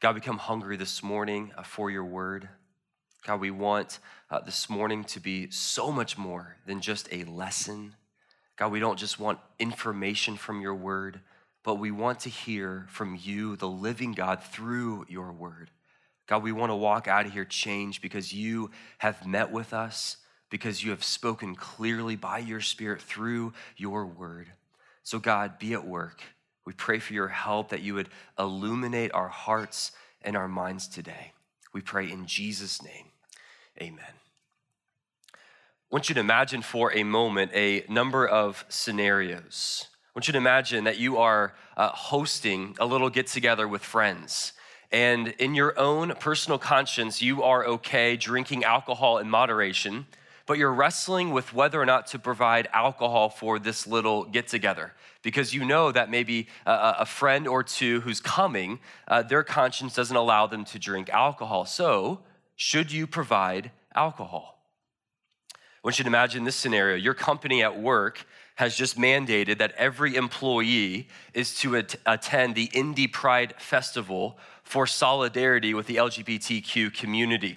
God, we come hungry this morning uh, for your word. God, we want uh, this morning to be so much more than just a lesson. God, we don't just want information from your word, but we want to hear from you, the living God, through your word. God, we want to walk out of here changed because you have met with us, because you have spoken clearly by your spirit through your word. So, God, be at work. We pray for your help that you would illuminate our hearts and our minds today. We pray in Jesus' name. Amen. I want you to imagine for a moment a number of scenarios. I want you to imagine that you are uh, hosting a little get together with friends. And in your own personal conscience, you are okay drinking alcohol in moderation, but you're wrestling with whether or not to provide alcohol for this little get together because you know that maybe a, a friend or two who's coming, uh, their conscience doesn't allow them to drink alcohol. So, should you provide alcohol? I want you to imagine this scenario. Your company at work has just mandated that every employee is to at- attend the Indy Pride Festival for solidarity with the LGBTQ community.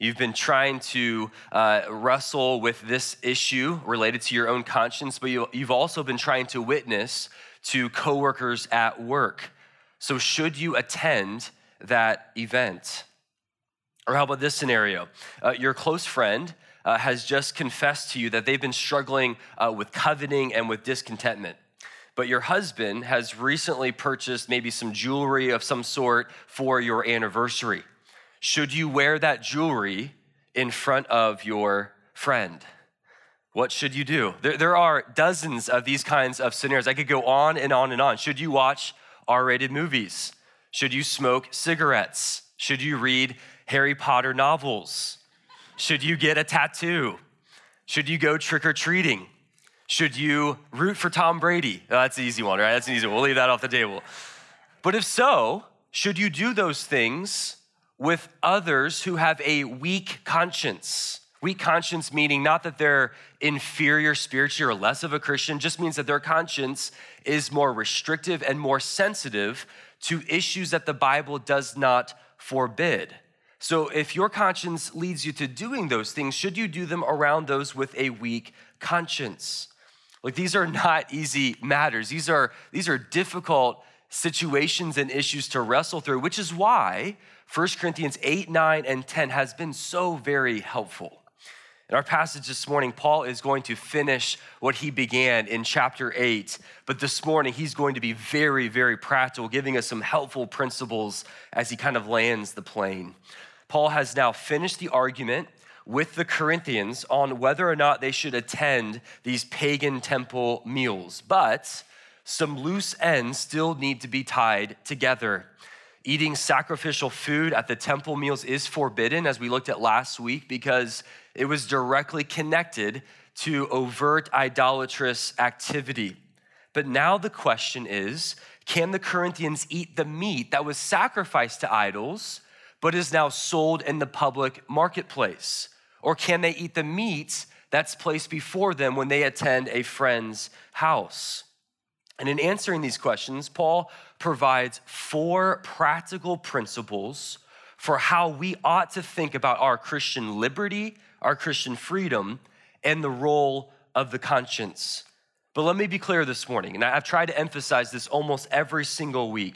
You've been trying to uh, wrestle with this issue related to your own conscience, but you, you've also been trying to witness to coworkers at work. So, should you attend that event? Or how about this scenario? Uh, your close friend uh, has just confessed to you that they've been struggling uh, with coveting and with discontentment. But your husband has recently purchased maybe some jewelry of some sort for your anniversary. Should you wear that jewelry in front of your friend? What should you do? There, there are dozens of these kinds of scenarios. I could go on and on and on. Should you watch R rated movies? Should you smoke cigarettes? Should you read Harry Potter novels? Should you get a tattoo? Should you go trick or treating? Should you root for Tom Brady? Oh, that's an easy one, right? That's an easy one. We'll leave that off the table. But if so, should you do those things with others who have a weak conscience. Weak conscience meaning not that they're inferior spiritually or less of a Christian, just means that their conscience is more restrictive and more sensitive to issues that the Bible does not forbid. So if your conscience leads you to doing those things, should you do them around those with a weak conscience? Like these are not easy matters. These are these are difficult situations and issues to wrestle through, which is why 1 Corinthians 8, 9, and 10 has been so very helpful. In our passage this morning, Paul is going to finish what he began in chapter 8, but this morning he's going to be very, very practical, giving us some helpful principles as he kind of lands the plane. Paul has now finished the argument with the Corinthians on whether or not they should attend these pagan temple meals, but some loose ends still need to be tied together. Eating sacrificial food at the temple meals is forbidden, as we looked at last week, because it was directly connected to overt idolatrous activity. But now the question is can the Corinthians eat the meat that was sacrificed to idols, but is now sold in the public marketplace? Or can they eat the meat that's placed before them when they attend a friend's house? And in answering these questions, Paul provides four practical principles for how we ought to think about our Christian liberty, our Christian freedom, and the role of the conscience. But let me be clear this morning, and I've tried to emphasize this almost every single week.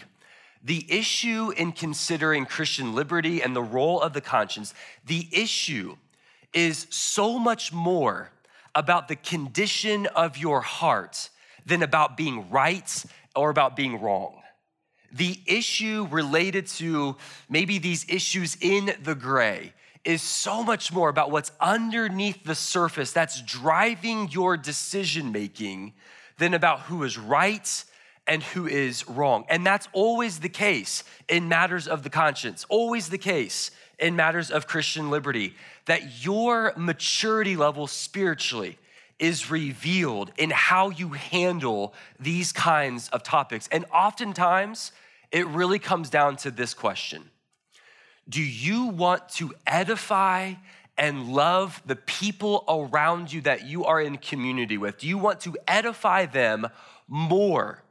The issue in considering Christian liberty and the role of the conscience, the issue is so much more about the condition of your heart than about being right or about being wrong. The issue related to maybe these issues in the gray is so much more about what's underneath the surface that's driving your decision making than about who is right and who is wrong. And that's always the case in matters of the conscience, always the case in matters of Christian liberty, that your maturity level spiritually is revealed in how you handle these kinds of topics. And oftentimes, it really comes down to this question Do you want to edify and love the people around you that you are in community with? Do you want to edify them more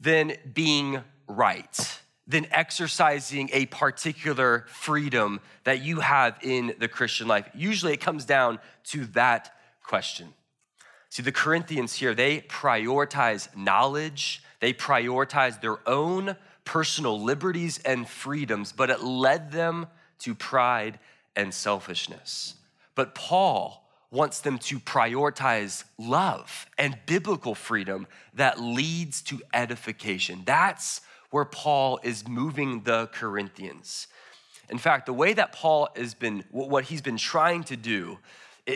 than being right? than exercising a particular freedom that you have in the Christian life? Usually it comes down to that question. See, the Corinthians here, they prioritize knowledge, they prioritize their own personal liberties and freedoms, but it led them to pride and selfishness. But Paul wants them to prioritize love and biblical freedom that leads to edification. That's where Paul is moving the Corinthians. In fact, the way that Paul has been, what he's been trying to do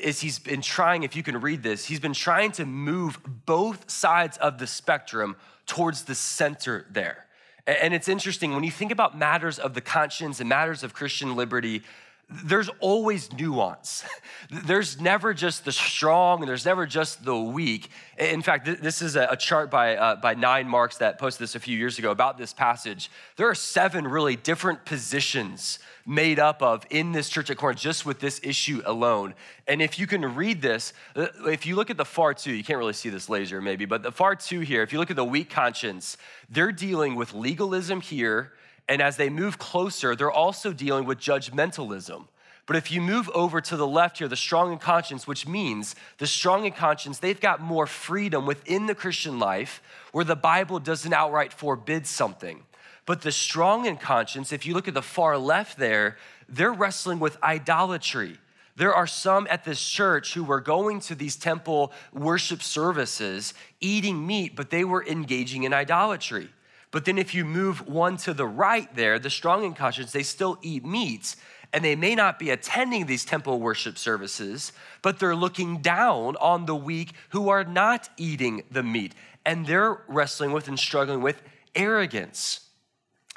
is he's been trying, if you can read this, he's been trying to move both sides of the spectrum towards the center there. And it's interesting when you think about matters of the conscience and matters of Christian liberty, there's always nuance. There's never just the strong and there's never just the weak. In fact, this is a chart by, uh, by 9Marks that posted this a few years ago about this passage. There are seven really different positions made up of in this church at Corinth just with this issue alone. And if you can read this, uh, if you look at the far two, you can't really see this laser maybe, but the far two here, if you look at the weak conscience, they're dealing with legalism here and as they move closer, they're also dealing with judgmentalism. But if you move over to the left here, the strong in conscience, which means the strong in conscience, they've got more freedom within the Christian life where the Bible doesn't outright forbid something. But the strong in conscience, if you look at the far left there, they're wrestling with idolatry. There are some at this church who were going to these temple worship services, eating meat, but they were engaging in idolatry. But then if you move one to the right there, the strong in conscience, they still eat meat and they may not be attending these temple worship services, but they're looking down on the weak who are not eating the meat. And they're wrestling with and struggling with arrogance.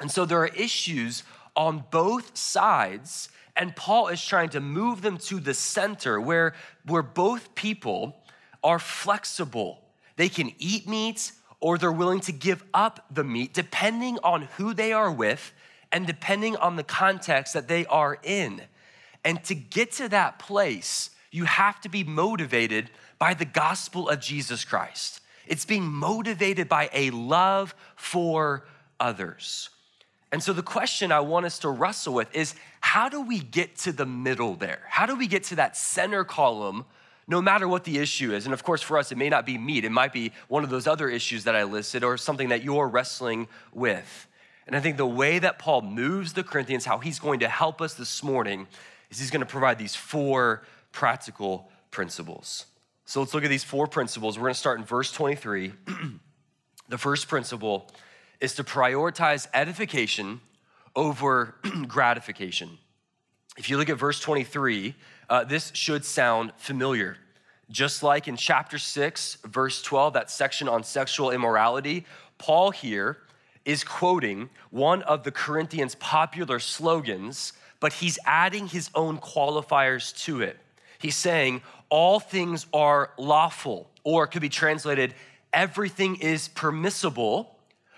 And so there are issues on both sides, and Paul is trying to move them to the center where, where both people are flexible. They can eat meat or they're willing to give up the meat depending on who they are with and depending on the context that they are in. And to get to that place, you have to be motivated by the gospel of Jesus Christ. It's being motivated by a love for others. And so the question I want us to wrestle with is how do we get to the middle there? How do we get to that center column no matter what the issue is. And of course, for us, it may not be meat, it might be one of those other issues that I listed or something that you're wrestling with. And I think the way that Paul moves the Corinthians, how he's going to help us this morning, is he's going to provide these four practical principles. So let's look at these four principles. We're going to start in verse 23. the first principle is to prioritize edification over gratification. If you look at verse 23, uh, this should sound familiar. Just like in chapter 6, verse 12, that section on sexual immorality, Paul here is quoting one of the Corinthians' popular slogans, but he's adding his own qualifiers to it. He's saying, All things are lawful, or it could be translated, everything is permissible.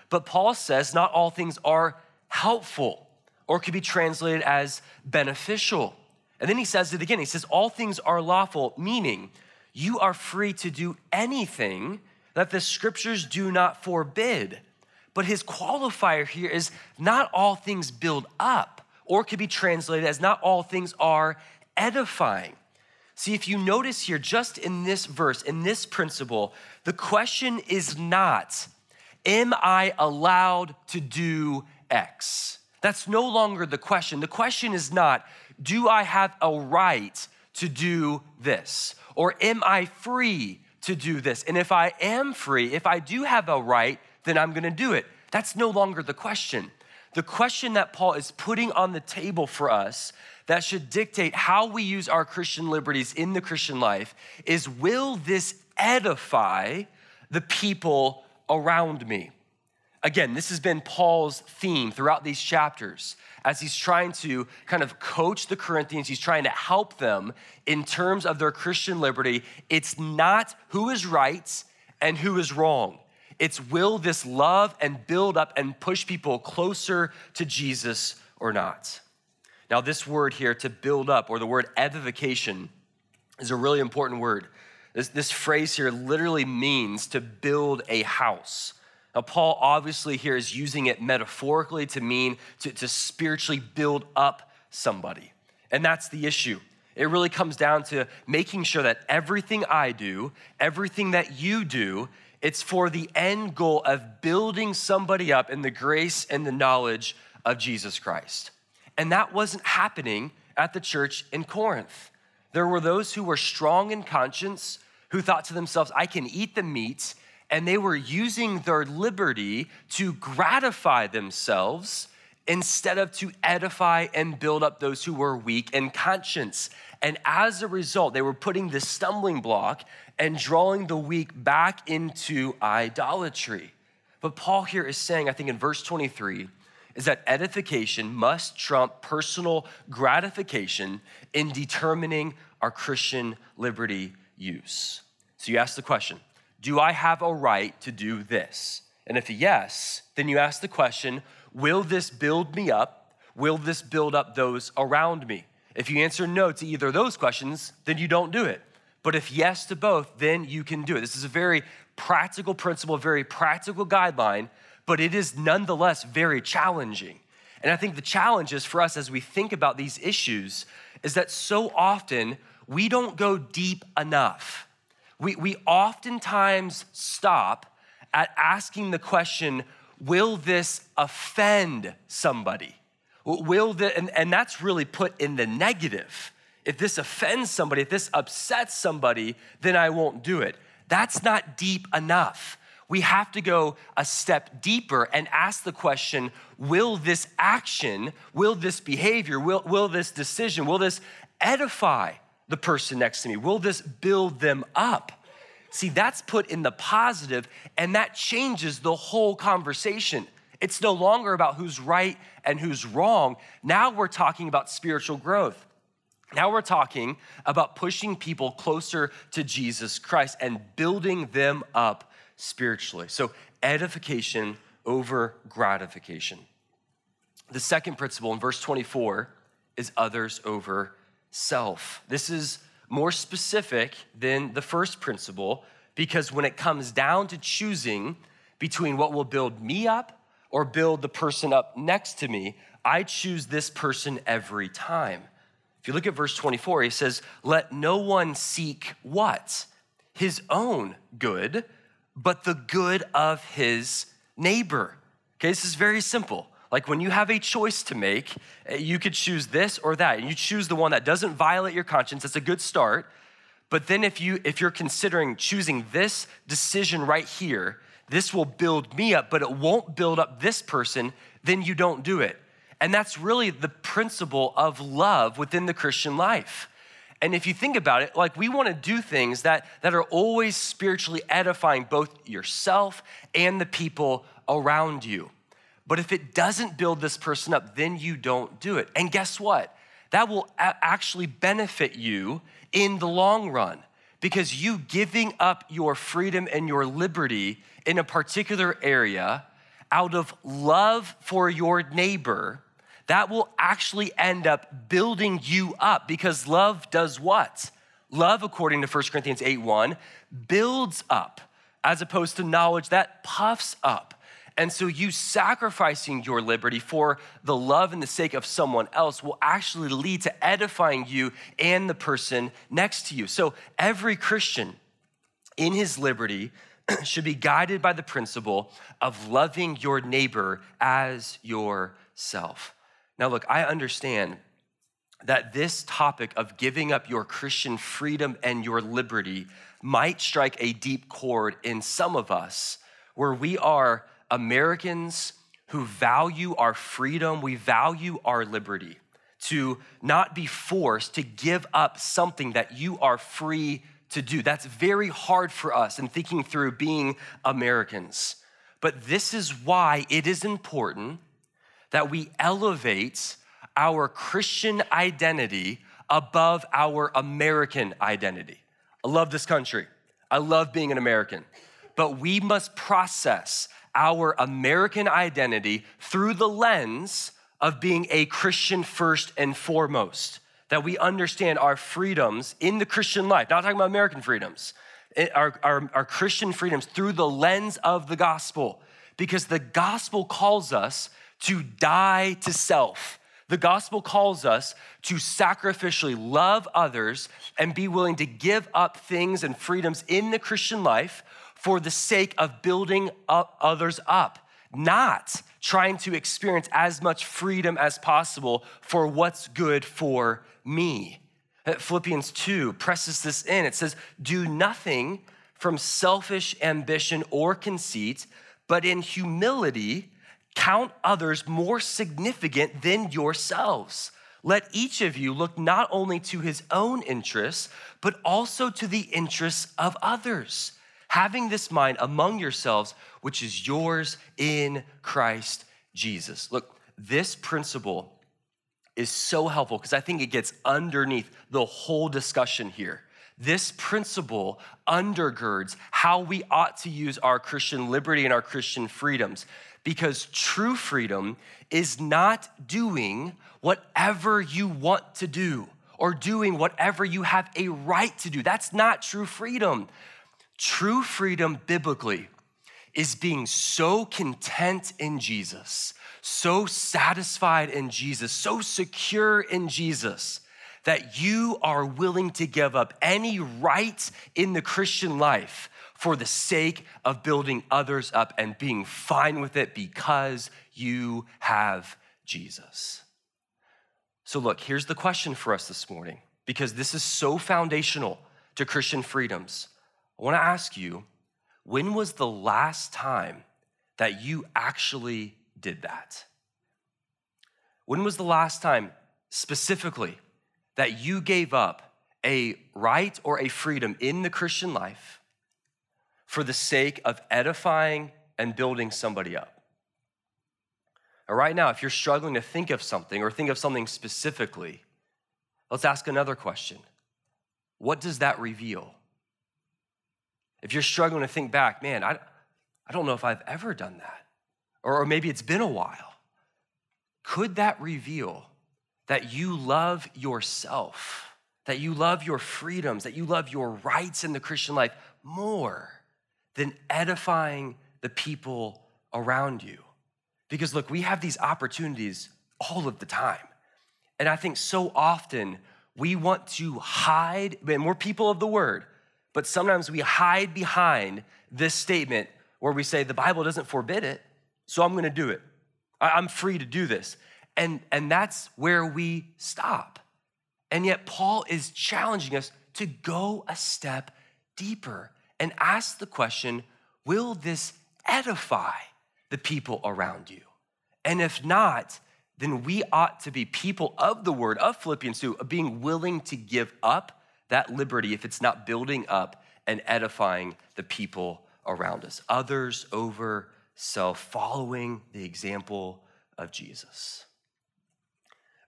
But Paul says, Not all things are helpful, or it could be translated as beneficial. And then he says it again. He says, All things are lawful, meaning you are free to do anything that the scriptures do not forbid. But his qualifier here is not all things build up, or could be translated as not all things are edifying. See, if you notice here, just in this verse, in this principle, the question is not, Am I allowed to do X? That's no longer the question. The question is not, do I have a right to do this? Or am I free to do this? And if I am free, if I do have a right, then I'm gonna do it. That's no longer the question. The question that Paul is putting on the table for us that should dictate how we use our Christian liberties in the Christian life is will this edify the people around me? Again, this has been Paul's theme throughout these chapters as he's trying to kind of coach the Corinthians, he's trying to help them in terms of their Christian liberty. It's not who is right and who is wrong. It's will this love and build up and push people closer to Jesus or not? Now, this word here, to build up, or the word edification, is a really important word. This, this phrase here literally means to build a house. Now, Paul obviously here is using it metaphorically to mean to, to spiritually build up somebody. And that's the issue. It really comes down to making sure that everything I do, everything that you do, it's for the end goal of building somebody up in the grace and the knowledge of Jesus Christ. And that wasn't happening at the church in Corinth. There were those who were strong in conscience, who thought to themselves, I can eat the meat, and they were using their liberty to gratify themselves instead of to edify and build up those who were weak in conscience. And as a result, they were putting this stumbling block and drawing the weak back into idolatry. But Paul here is saying, I think in verse 23, is that edification must trump personal gratification in determining our Christian liberty use. So you ask the question Do I have a right to do this? And if yes, then you ask the question Will this build me up? Will this build up those around me? If you answer no to either of those questions, then you don't do it. But if yes to both, then you can do it. This is a very practical principle, a very practical guideline but it is nonetheless very challenging. And I think the challenge is for us as we think about these issues is that so often we don't go deep enough. We, we oftentimes stop at asking the question will this offend somebody? Will the, and, and that's really put in the negative. If this offends somebody, if this upsets somebody, then I won't do it. That's not deep enough we have to go a step deeper and ask the question will this action, will this behavior, will, will this decision, will this edify the person next to me? Will this build them up? See, that's put in the positive, and that changes the whole conversation. It's no longer about who's right and who's wrong. Now we're talking about spiritual growth. Now we're talking about pushing people closer to Jesus Christ and building them up spiritually. So, edification over gratification. The second principle in verse 24 is others over self. This is more specific than the first principle because when it comes down to choosing between what will build me up or build the person up next to me, I choose this person every time. If you look at verse 24, he says, Let no one seek what? His own good but the good of his neighbor. Okay, this is very simple. Like when you have a choice to make, eh, you could choose this or that. And you choose the one that doesn't violate your conscience. That's a good start. But then if you if you're considering choosing this decision right here, this will build me up, but it won't build up this person, then you don't do it. And that's really the principle of love within the Christian life. And if you think about it, like we want to do things that, that are always spiritually edifying both yourself and the people around you. But if it doesn't build this person up, then you don't do it. And guess what? That will a- actually benefit you in the long run because you giving up your freedom and your liberty in a particular area out of love for your neighbor that will actually end up building you up because love does what? Love, according to 1 Corinthians 8 1, builds up as opposed to knowledge that puffs up. And so, you sacrificing your liberty for the love and the sake of someone else will actually lead to edifying you and the person next to you. So, every Christian in his liberty should be guided by the principle of loving your neighbor as yourself. Now, look, I understand that this topic of giving up your Christian freedom and your liberty might strike a deep chord in some of us where we are Americans who value our freedom, we value our liberty to not be forced to give up something that you are free to do. That's very hard for us in thinking through being Americans. But this is why it is important that we elevate our Christian identity above our American identity. I love this country. I love being an American. But we must process our American identity through the lens of being a Christian first and foremost. That we understand our freedoms in the Christian life, not talking about American freedoms, eh, our, our, our Christian freedoms through the lens of the gospel because the gospel calls us to die to self. The gospel calls us to sacrificially love others and be willing to give up things and freedoms in the Christian life for the sake of building up others up, not trying to experience as much freedom as possible for what's good for me. Uh, Philippians 2 presses this in. It says, Do nothing from selfish ambition or conceit, but in humility, count others more significant than yourselves. Let each of you look not only to his own interests, but also to the interests of others. Having this mind among yourselves, which is yours in Christ Jesus. Look, this principle is so helpful because I think it gets underneath the whole discussion here. This principle undergirds how we ought to use our Christian liberty and our Christian freedoms because true freedom is not doing whatever you want to do or doing whatever you have a right to do. That's not true freedom. True freedom biblically is being so content in Jesus, so satisfied in Jesus, so secure in Jesus that you are willing to give up any right in the Christian life for the sake of building others up and being fine with it because you have Jesus. So, look, here's the question for us this morning because this is so foundational to Christian freedoms. I wanna ask you when was the last time that you actually did that? When was the last time specifically that you gave up a right or a freedom in the Christian life for the sake of edifying and building somebody up? Right now, if you're struggling to think of something or think of something specifically, let's ask another question What does that reveal? If you're struggling to think back, man, I, I don't know if I've ever done that. Or, or maybe it's been a while. Could that reveal that you love yourself, that you love your freedoms, that you love your rights in the Christian life more than edifying the people around you? Because look, we have these opportunities all of the time. And I think so often we want to hide, and we're people of the word, but sometimes we hide behind this statement where we say, the Bible doesn't forbid it, so I'm gonna do it. I'm free to do this. And, and that's where we stop. And yet, Paul is challenging us to go a step deeper and ask the question will this edify the people around you? And if not, then we ought to be people of the word of Philippians 2, of being willing to give up that liberty if it's not building up and edifying the people around us. Others over self, following the example of Jesus.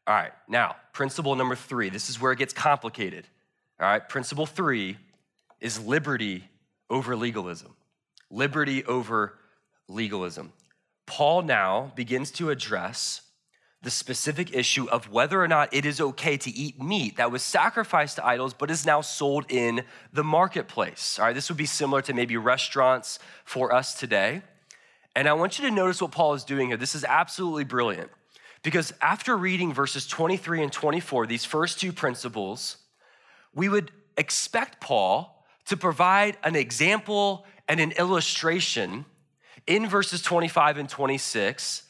All right, now, principle number three. This is where it gets complicated. All right, principle three is liberty over legalism. Liberty over legalism. Paul now begins to address the specific issue of whether or not it is okay to eat meat that was sacrificed to idols but is now sold in the marketplace. All right, this would be similar to maybe restaurants for us today. And I want you to notice what Paul is doing here. This is absolutely brilliant because after reading verses 23 and 24, these first two principles, we would expect Paul to provide an example and an illustration in verses 25 and 26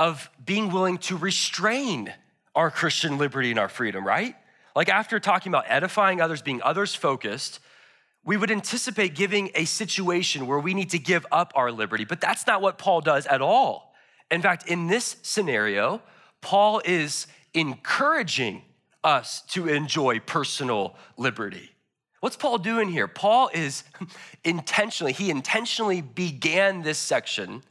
of being willing to restrain our Christian liberty and our freedom, right? Like after talking about edifying others, being others focused, we would anticipate giving a situation where we need to give up our liberty, but that's not what Paul does at all. In fact, in this scenario, Paul is encouraging us to enjoy personal liberty. What's Paul doing here? Paul is intentionally, he intentionally began this section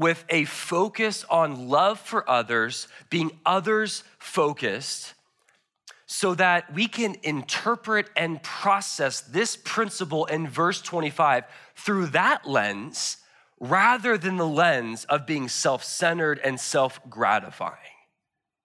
with a focus on love for others, being others focused, so that we can interpret and process this principle in verse 25 through that lens rather than the lens of being self centered and self gratifying.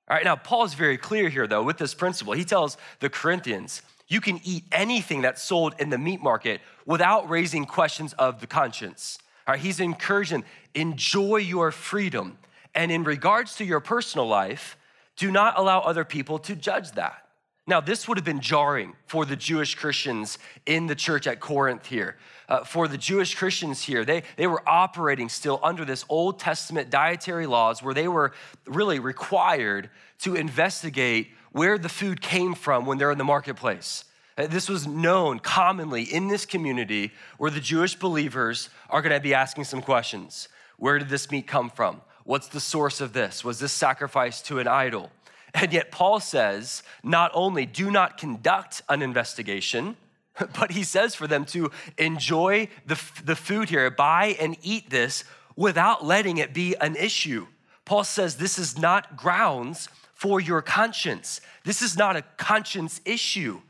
All right, now Paul is very clear here, though, with this principle. He tells the Corinthians, you can eat anything that's sold in the meat market without raising questions of the conscience. Right, he's encouraging enjoy your freedom. And in regards to your personal life, do not allow other people to judge that. Now, this would have been jarring for the Jewish Christians in the church at Corinth here. Uh, for the Jewish Christians here, they, they were operating still under this Old Testament dietary laws where they were really required to investigate where the food came from when they're in the marketplace. Uh, this was known commonly in this community where the Jewish believers are going to be asking some questions. Where did this meat come from? What's the source of this? Was this sacrificed to an idol? And yet, Paul says not only do not conduct an investigation, but he says for them to enjoy the, the food here, buy and eat this without letting it be an issue. Paul says this is not grounds for your conscience. This is not a conscience issue.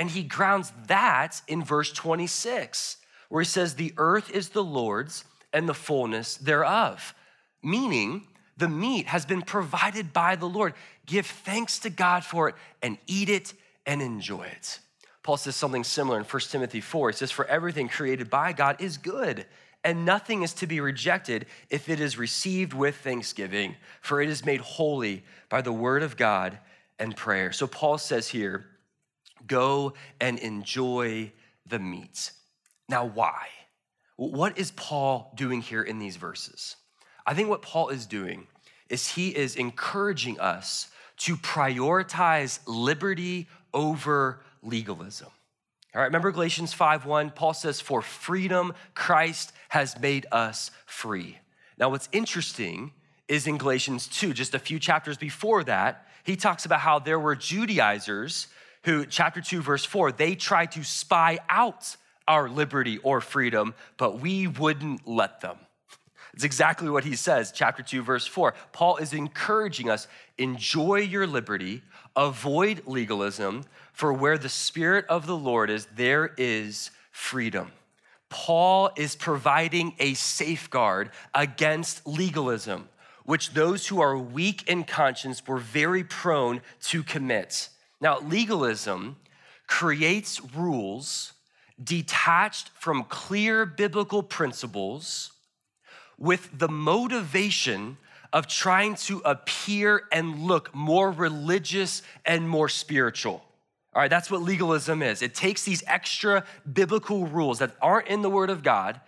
And he grounds that in verse 26, where he says, The earth is the Lord's and the fullness thereof. Meaning, the meat has been provided by the Lord. Give thanks to God for it and eat it and enjoy it. Paul says something similar in 1 Timothy 4. He says, For everything created by God is good, and nothing is to be rejected if it is received with thanksgiving, for it is made holy by the word of God and prayer. So Paul says here, Go and enjoy the meat. Now, why? What is Paul doing here in these verses? I think what Paul is doing is he is encouraging us to prioritize liberty over legalism. All right, remember Galatians 5:1, Paul says, For freedom, Christ has made us free. Now, what's interesting is in Galatians 2, just a few chapters before that, he talks about how there were Judaizers who, chapter 2, verse 4, they tried to spy out our liberty or freedom, but we wouldn't let them. It's exactly what he says, chapter 2, verse 4. Paul is encouraging us enjoy your liberty, avoid legalism, for where the Spirit of the Lord is, there is freedom. Paul is providing a safeguard against legalism, which those who are weak in conscience were very prone to commit. Now, legalism creates rules detached from clear biblical principles with the motivation of trying to appear and look more religious and more spiritual. All right, that's what legalism is. It takes these extra biblical rules that aren't in the Word of God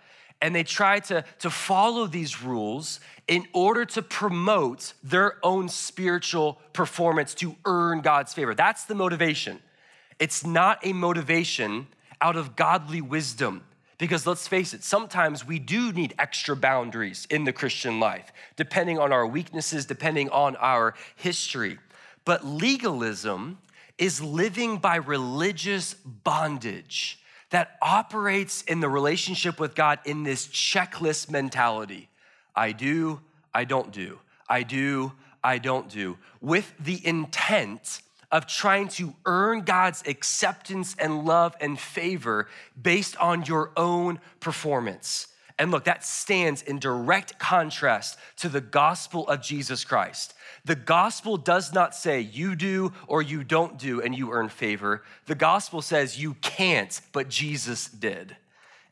and they try to, to follow these rules in order to promote their own spiritual performance to earn God's favor. That's the motivation. It's not a motivation out of godly wisdom. Because let's face it, sometimes we do need extra boundaries in the Christian life, depending on our weaknesses, depending on our history. But legalism is living by religious bondage that operates in the relationship with God in this checklist mentality. I do, I don't do, I do, I don't do, with the intent of trying to earn God's acceptance and love and favor based on your own performance. And look, that stands in direct contrast to the gospel of Jesus Christ. The gospel does not say you do or you don't do and you earn favor. The gospel says you can't, but Jesus did.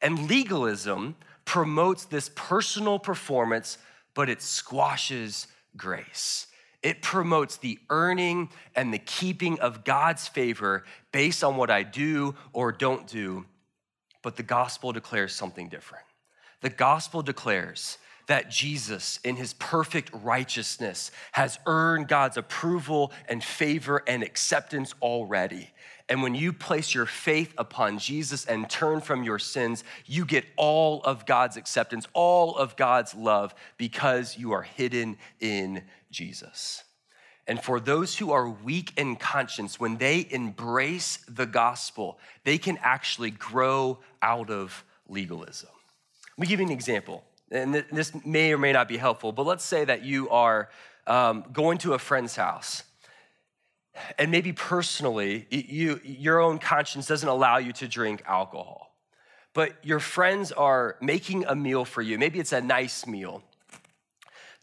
And legalism promotes this personal performance, but it squashes grace. It promotes the earning and the keeping of God's favor based on what I do or don't do. But the gospel declares something different. The gospel declares that Jesus, in his perfect righteousness, has earned God's approval and favor and acceptance already. And when you place your faith upon Jesus and turn from your sins, you get all of God's acceptance, all of God's love, because you are hidden in Jesus. And for those who are weak in conscience, when they embrace the gospel, they can actually grow out of legalism. Let me give you an example. And this may or may not be helpful, but let's say that you are um, going to a friend's house. And maybe personally, you, your own conscience doesn't allow you to drink alcohol. But your friends are making a meal for you. Maybe it's a nice meal.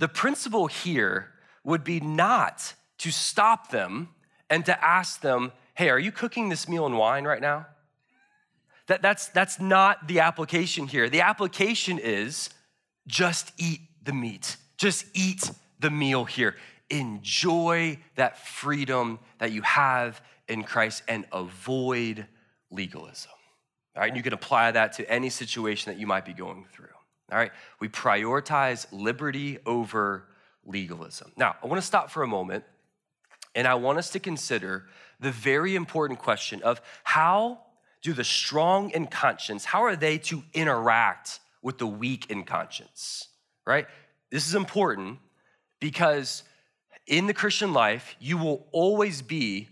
The principle here would be not to stop them and to ask them, hey, are you cooking this meal in wine right now? That, that's, that's not the application here. The application is just eat the meat, just eat the meal here. Enjoy that freedom that you have in Christ and avoid legalism. All right, and you can apply that to any situation that you might be going through. All right, we prioritize liberty over legalism. Now, I want to stop for a moment and I want us to consider the very important question of how do the strong in conscience, how are they to interact with the weak in conscience, right? This is important because in the Christian life, you will always be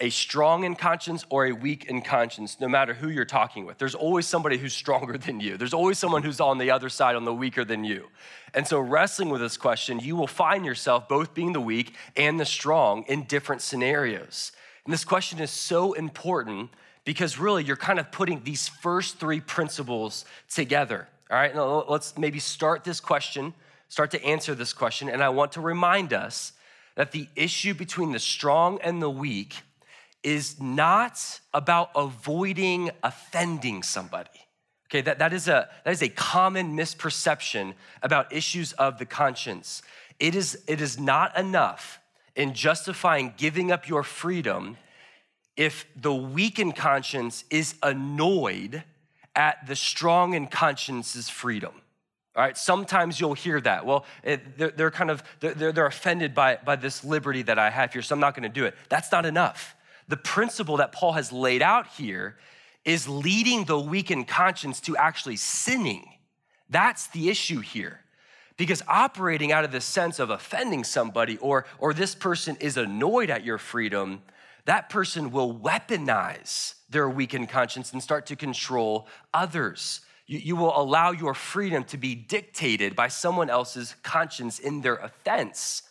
a strong in conscience or a weak in conscience, no matter who you're talking with. There's always somebody who's stronger than you. There's always someone who's on the other side, on the weaker than you. And so, wrestling with this question, you will find yourself both being the weak and the strong in different scenarios. And this question is so important because really you're kind of putting these first three principles together. All right, now let's maybe start this question, start to answer this question. And I want to remind us that the issue between the strong and the weak is not about avoiding offending somebody. Okay, that, that, is a, that is a common misperception about issues of the conscience. It is, it is not enough in justifying giving up your freedom if the weak in conscience is annoyed at the strong in conscience's freedom. All right, sometimes you'll hear that. Well, it, they're, they're, kind of, they're, they're offended by, by this liberty that I have here, so I'm not gonna do it. That's not enough the principle that Paul has laid out here is leading the weakened conscience to actually sinning. That's the issue here. Because operating out of the sense of offending somebody or, or this person is annoyed at your freedom, that person will weaponize their weakened conscience and start to control others. You, you will allow your freedom to be dictated by someone else's conscience in their offense.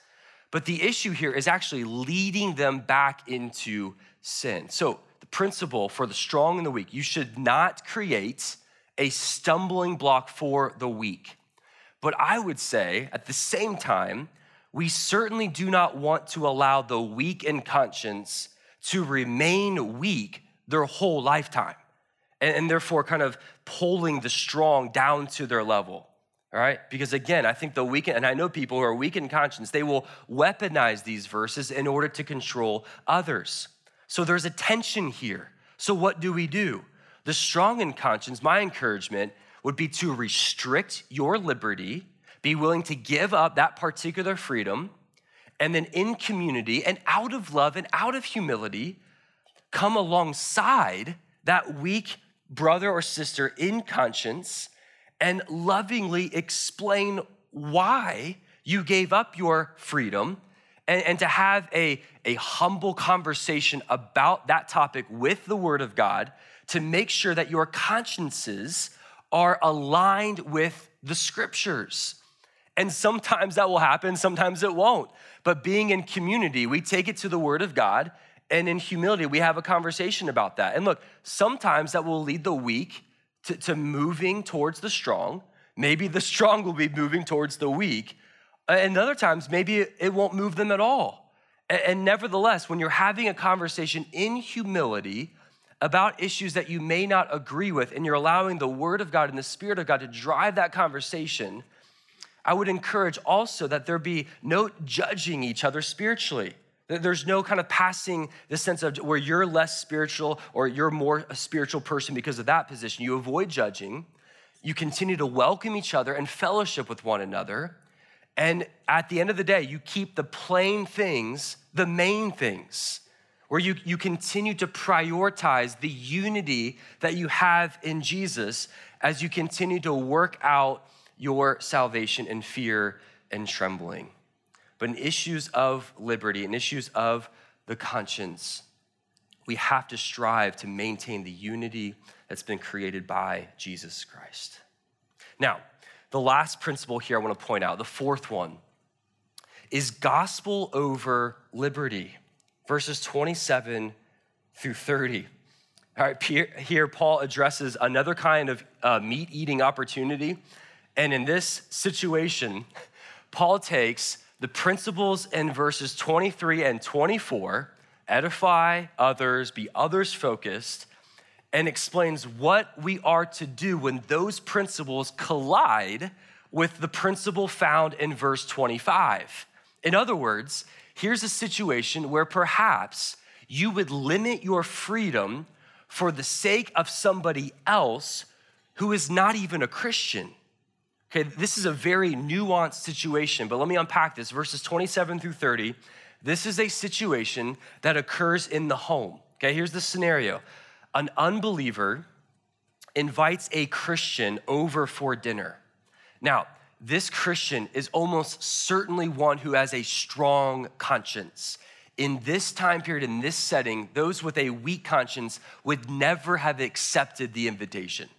But the issue here is actually leading them back into sin. So, the principle for the strong and the weak you should not create a stumbling block for the weak. But I would say at the same time, we certainly do not want to allow the weak in conscience to remain weak their whole lifetime and, and therefore kind of pulling the strong down to their level. All right? Because again, I think the weak, and I know people who are weak in conscience, they will weaponize these verses in order to control others. So there's a tension here. So what do we do? The strong in conscience, my encouragement would be to restrict your liberty, be willing to give up that particular freedom, and then in community and out of love and out of humility, come alongside that weak brother or sister in conscience and lovingly explain why you gave up your freedom and, and to have a, a humble conversation about that topic with the Word of God to make sure that your consciences are aligned with the scriptures. And sometimes that will happen, sometimes it won't. But being in community, we take it to the Word of God, and in humility, we have a conversation about that. And look, sometimes that will lead the weak to, to moving towards the strong. Maybe the strong will be moving towards the weak. And other times, maybe it won't move them at all. And nevertheless, when you're having a conversation in humility about issues that you may not agree with, and you're allowing the Word of God and the Spirit of God to drive that conversation, I would encourage also that there be no judging each other spiritually. That there's no kind of passing the sense of where you're less spiritual or you're more a spiritual person because of that position. You avoid judging. You continue to welcome each other and fellowship with one another. And at the end of the day, you keep the plain things the main things, where you, you continue to prioritize the unity that you have in Jesus as you continue to work out your salvation in fear and trembling. But in issues of liberty, in issues of the conscience, we have to strive to maintain the unity that's been created by Jesus Christ. Now, the last principle here I want to point out, the fourth one, is gospel over liberty, verses 27 through 30. All right, here Paul addresses another kind of uh, meat eating opportunity. And in this situation, Paul takes the principles in verses 23 and 24 edify others, be others focused, and explains what we are to do when those principles collide with the principle found in verse 25. In other words, here's a situation where perhaps you would limit your freedom for the sake of somebody else who is not even a Christian. Okay, this is a very nuanced situation, but let me unpack this. Verses 27 through 30. This is a situation that occurs in the home. Okay, here's the scenario an unbeliever invites a Christian over for dinner. Now, this Christian is almost certainly one who has a strong conscience. In this time period, in this setting, those with a weak conscience would never have accepted the invitation.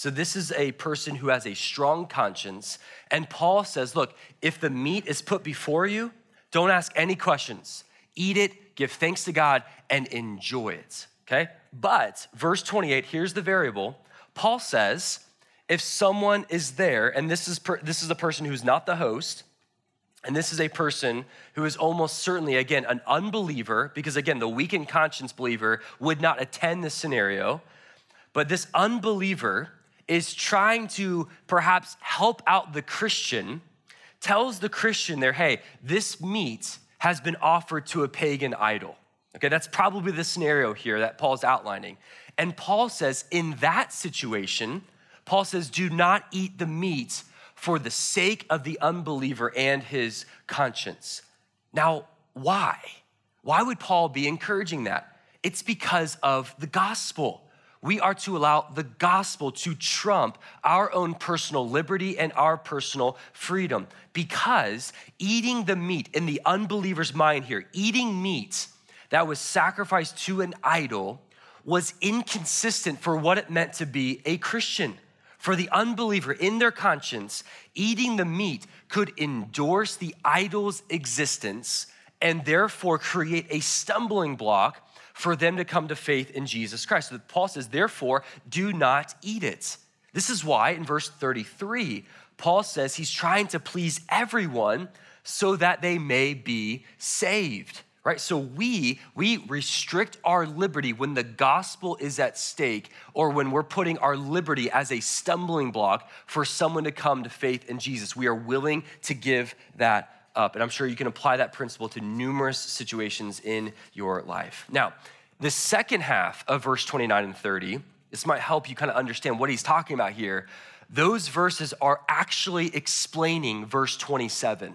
So, this is a person who has a strong conscience. And Paul says, Look, if the meat is put before you, don't ask any questions. Eat it, give thanks to God, and enjoy it. Okay? But, verse 28, here's the variable. Paul says, if someone is there, and this is, per, this is a person who's not the host, and this is a person who is almost certainly, again, an unbeliever, because again, the weakened conscience believer would not attend this scenario. But this unbeliever is trying to perhaps help out the Christian, tells the Christian there, hey, this meat has been offered to a pagan idol. Okay, that's probably the scenario here that Paul's outlining. And Paul says, in that situation, Paul says, do not eat the meat for the sake of the unbeliever and his conscience. Now, why? Why would Paul be encouraging that? It's because of the gospel. We are to allow the gospel to trump our own personal liberty and our personal freedom. Because eating the meat in the unbeliever's mind here, eating meat that was sacrificed to an idol, was inconsistent for what it meant to be a Christian. For the unbeliever in their conscience, eating the meat could endorse the idol's existence and therefore create a stumbling block for them to come to faith in Jesus Christ. So Paul says, therefore, do not eat it. This is why in verse 33, Paul says he's trying to please everyone so that they may be saved right so we we restrict our liberty when the gospel is at stake or when we're putting our liberty as a stumbling block for someone to come to faith in jesus we are willing to give that up and i'm sure you can apply that principle to numerous situations in your life. Now the second half of verse 29 and 30 this might help you kind of understand what he's talking about here. Those verses are actually explaining verse 27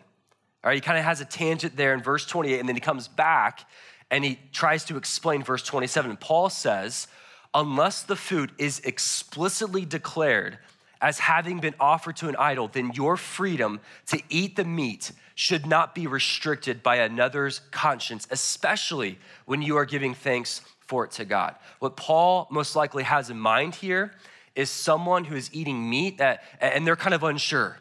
all right, he kind of has a tangent there in verse 28, and then he comes back and he tries to explain verse 27. Paul says, Unless the food is explicitly declared as having been offered to an idol, then your freedom to eat the meat should not be restricted by another's conscience, especially when you are giving thanks for it to God. What Paul most likely has in mind here is someone who is eating meat that, and they're kind of unsure.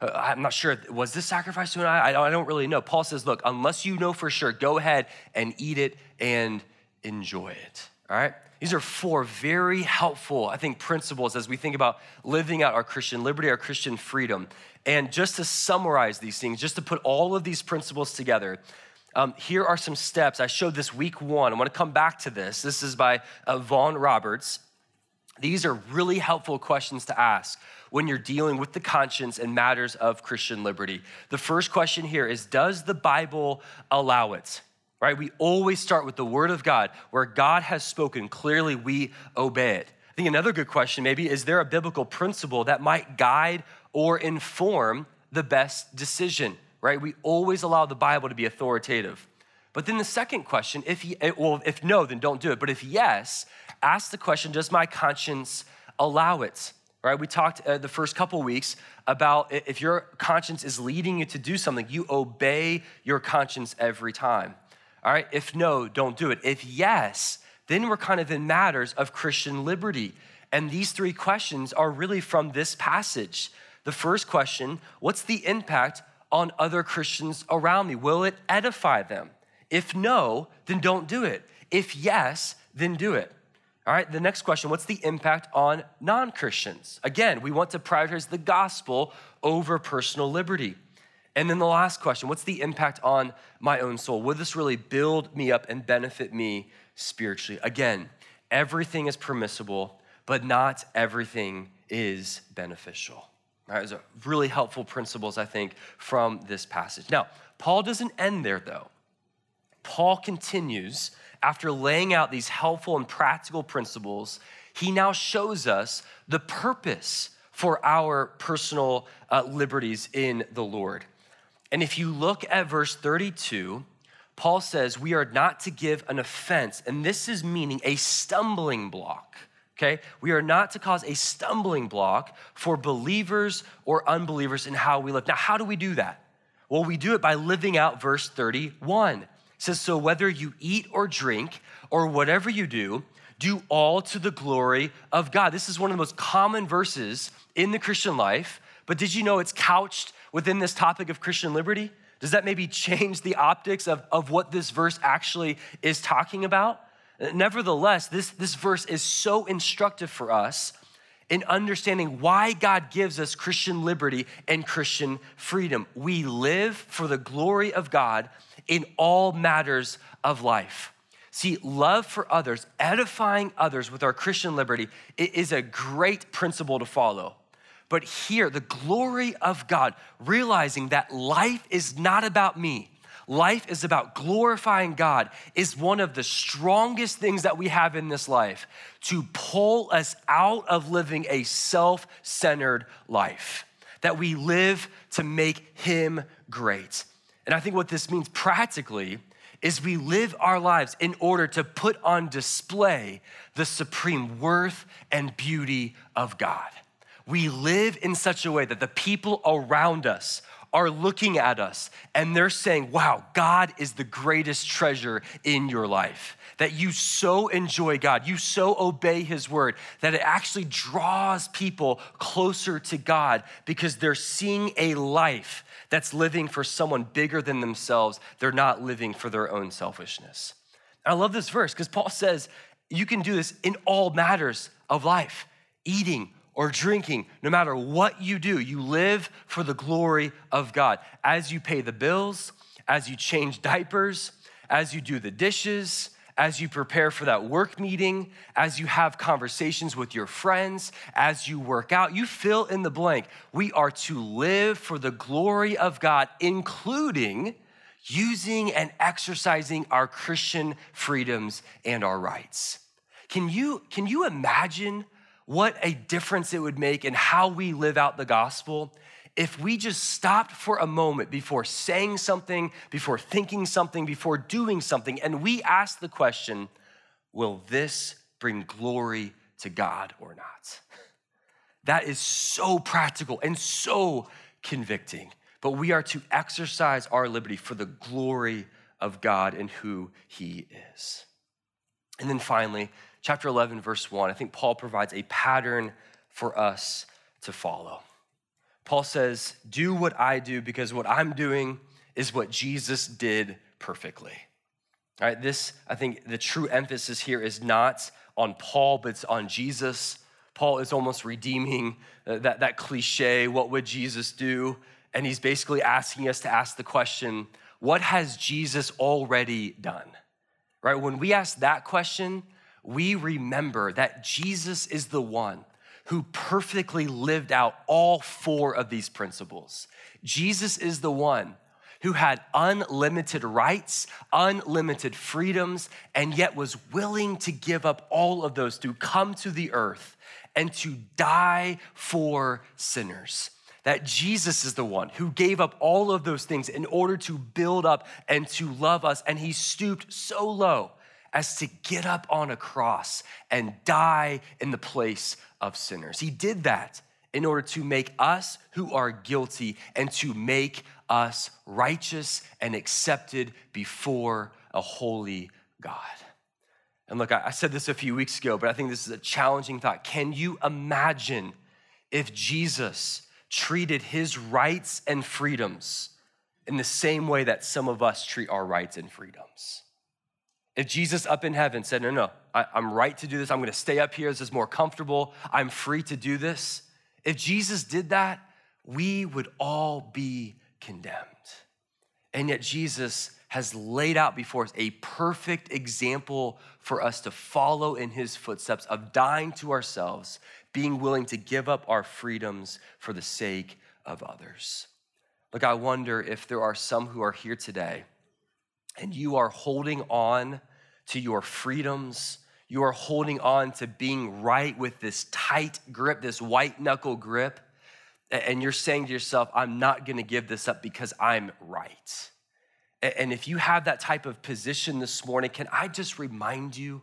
Uh, I'm not sure, was this sacrifice to an idol? I don't really know. Paul says, look, unless you know for sure, go ahead and eat it and enjoy it. All right? These are four very helpful, I think, principles as we think about living out our Christian liberty, our Christian freedom. And just to summarize these things, just to put all of these principles together, um, here are some steps. I showed this week one. I want to come back to this. This is by uh, Vaughan Roberts. These are really helpful questions to ask when you're dealing with the conscience and matters of Christian liberty. The first question here is Does the Bible allow it? Right? We always start with the Word of God. Where God has spoken, clearly we obey it. I think another good question maybe is there a biblical principle that might guide or inform the best decision? Right? We always allow the Bible to be authoritative. But then the second question, if he, well, if no, then don't do it. But if yes, ask the question: Does my conscience allow it? right? We talked uh, the first couple weeks about if your conscience is leading you to do something, you obey your conscience every time. All right? If no, don't do it. If yes, then we're kind of in matters of Christian liberty. And these three questions are really from this passage. The first question what's the impact on other Christians around me? Will it edify them? If no, then don't do it. If yes, then do it. All right, the next question what's the impact on non Christians? Again, we want to prioritize the gospel over personal liberty. And then the last question what's the impact on my own soul? Will this really build me up and benefit me spiritually? Again, everything is permissible, but not everything is beneficial. All right, those are really helpful principles, I think, from this passage. Now, Paul doesn't end there, though. Paul continues after laying out these helpful and practical principles. He now shows us the purpose for our personal uh, liberties in the Lord. And if you look at verse 32, Paul says we are not to give an offense, and this is meaning a stumbling block. Okay? We are not to cause a stumbling block for believers or unbelievers in how we live. Now, how do we do that? Well, we do it by living out verse 31. It says, So whether you eat or drink or whatever you do, do all to the glory of God. This is one of the most common verses in the Christian life, but did you know it's couched within this topic of Christian liberty? Does that maybe change the optics of, of what this verse actually is talking about? Nevertheless, this, this verse is so instructive for us in understanding why God gives us Christian liberty and Christian freedom. We live for the glory of God in all matters of life. See, love for others, edifying others with our Christian liberty is a great principle to follow. But here, the glory of God, realizing that life is not about me, life is about glorifying God, is one of the strongest things that we have in this life to pull us out of living a self centered life, that we live to make Him great. And I think what this means practically is we live our lives in order to put on display the supreme worth and beauty of God we live in such a way that the people around us are looking at us and they're saying, wow, God is the greatest treasure in your life. That you so enjoy God, you so obey His word, that it actually draws people closer to God because they're seeing a life that's living for someone bigger than themselves. They're not living for their own selfishness. I love this verse because Paul says you can do this in all matters of life eating, or drinking, no matter what you do, you live for the glory of God. As you pay the bills, as you change diapers, as you do the dishes, as you prepare for that work meeting, as you have conversations with your friends, as you work out, you fill in the blank. We are to live for the glory of God, including using and exercising our Christian freedoms and our rights. Can you, can you imagine what a difference it would make in how we live out the gospel if we just stopped for a moment before saying something, before thinking something, before doing something, and we ask the question will this bring glory to God or not? That is so practical and so convicting. But we are to exercise our liberty for the glory of God and who He is. And then finally, chapter 11, verse 1, I think Paul provides a pattern for us to follow. Paul says, Do what I do because what I'm doing is what Jesus did perfectly. All right, this, I think the true emphasis here is not on Paul, but it's on Jesus. Paul is almost redeeming uh, that, that cliche, what would Jesus do? And he's basically asking us to ask the question, what has Jesus already done? Right? When we ask that question, we remember that Jesus is the one who perfectly lived out all four of these principles. Jesus is the one who had unlimited rights, unlimited freedoms, and yet was willing to give up all of those to come to the earth and to die for sinners. That Jesus is the one who gave up all of those things in order to build up and to love us, and he stooped so low as to get up on a cross and die in the place of sinners. He did that in order to make us who are guilty and to make us righteous and accepted before a holy God. And look, I said this a few weeks ago, but I think this is a challenging thought. Can you imagine if Jesus treated his rights and freedoms in the same way that some of us treat our rights and freedoms? If Jesus up in heaven said, No, no, I, am right to do this, I'm gonna stay up here, this is more comfortable, I'm free to do this. If Jesus did that, we would all be condemned. And yet Jesus has laid out before us a perfect example for us to follow in his footsteps of dying to ourselves, being willing to give up our freedoms for the sake of others. Look, I wonder if there are some who are here today and you are holding on to your freedoms. You are holding on to being right with this tight grip, this white knuckle grip. And you're saying to yourself, I'm not gonna give this up because I'm right. And if you have that type of position this morning, can I just remind you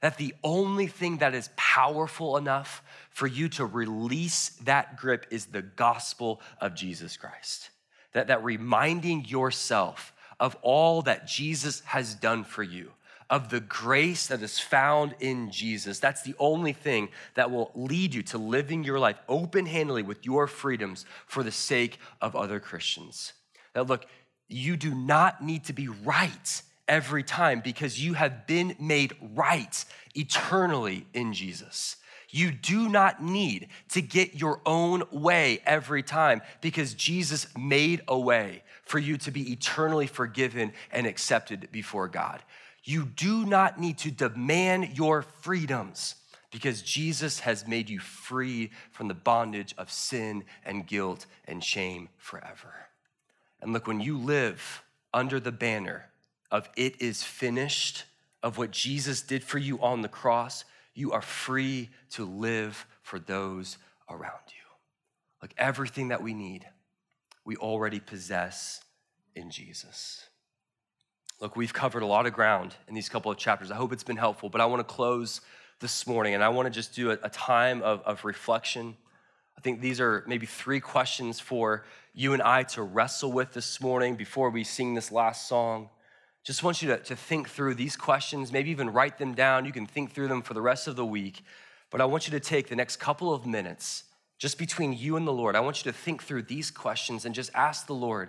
that the only thing that is powerful enough for you to release that grip is the gospel of Jesus Christ? That, that reminding yourself of all that Jesus has done for you, of the grace that is found in Jesus. That's the only thing that will lead you to living your life open handedly with your freedoms for the sake of other Christians. That look, you do not need to be right every time because you have been made right eternally in Jesus. You do not need to get your own way every time because Jesus made a way for you to be eternally forgiven and accepted before God. You do not need to demand your freedoms because Jesus has made you free from the bondage of sin and guilt and shame forever. And look, when you live under the banner of it is finished, of what Jesus did for you on the cross, you are free to live for those around you. Like everything that we need, we already possess in Jesus. Look, we've covered a lot of ground in these couple of chapters. I hope it's been helpful, but I want to close this morning and I want to just do a, a time of, of reflection. I think these are maybe three questions for you and I to wrestle with this morning before we sing this last song just want you to, to think through these questions, maybe even write them down. You can think through them for the rest of the week. But I want you to take the next couple of minutes just between you and the Lord. I want you to think through these questions and just ask the Lord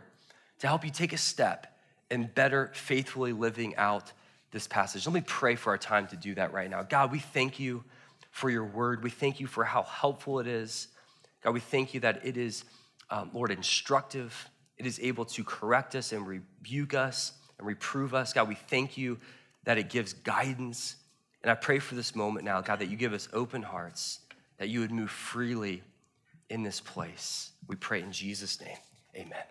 to help you take a step in better faithfully living out this passage. Let me pray for our time to do that right now. God, we thank you for your word. We thank you for how helpful it is. God, we thank you that it is, um, Lord, instructive. It is able to correct us and rebuke us and reprove us. God, we thank you that it gives guidance. And I pray for this moment now, God, that you give us open hearts, that you would move freely in this place. We pray in Jesus' name. Amen.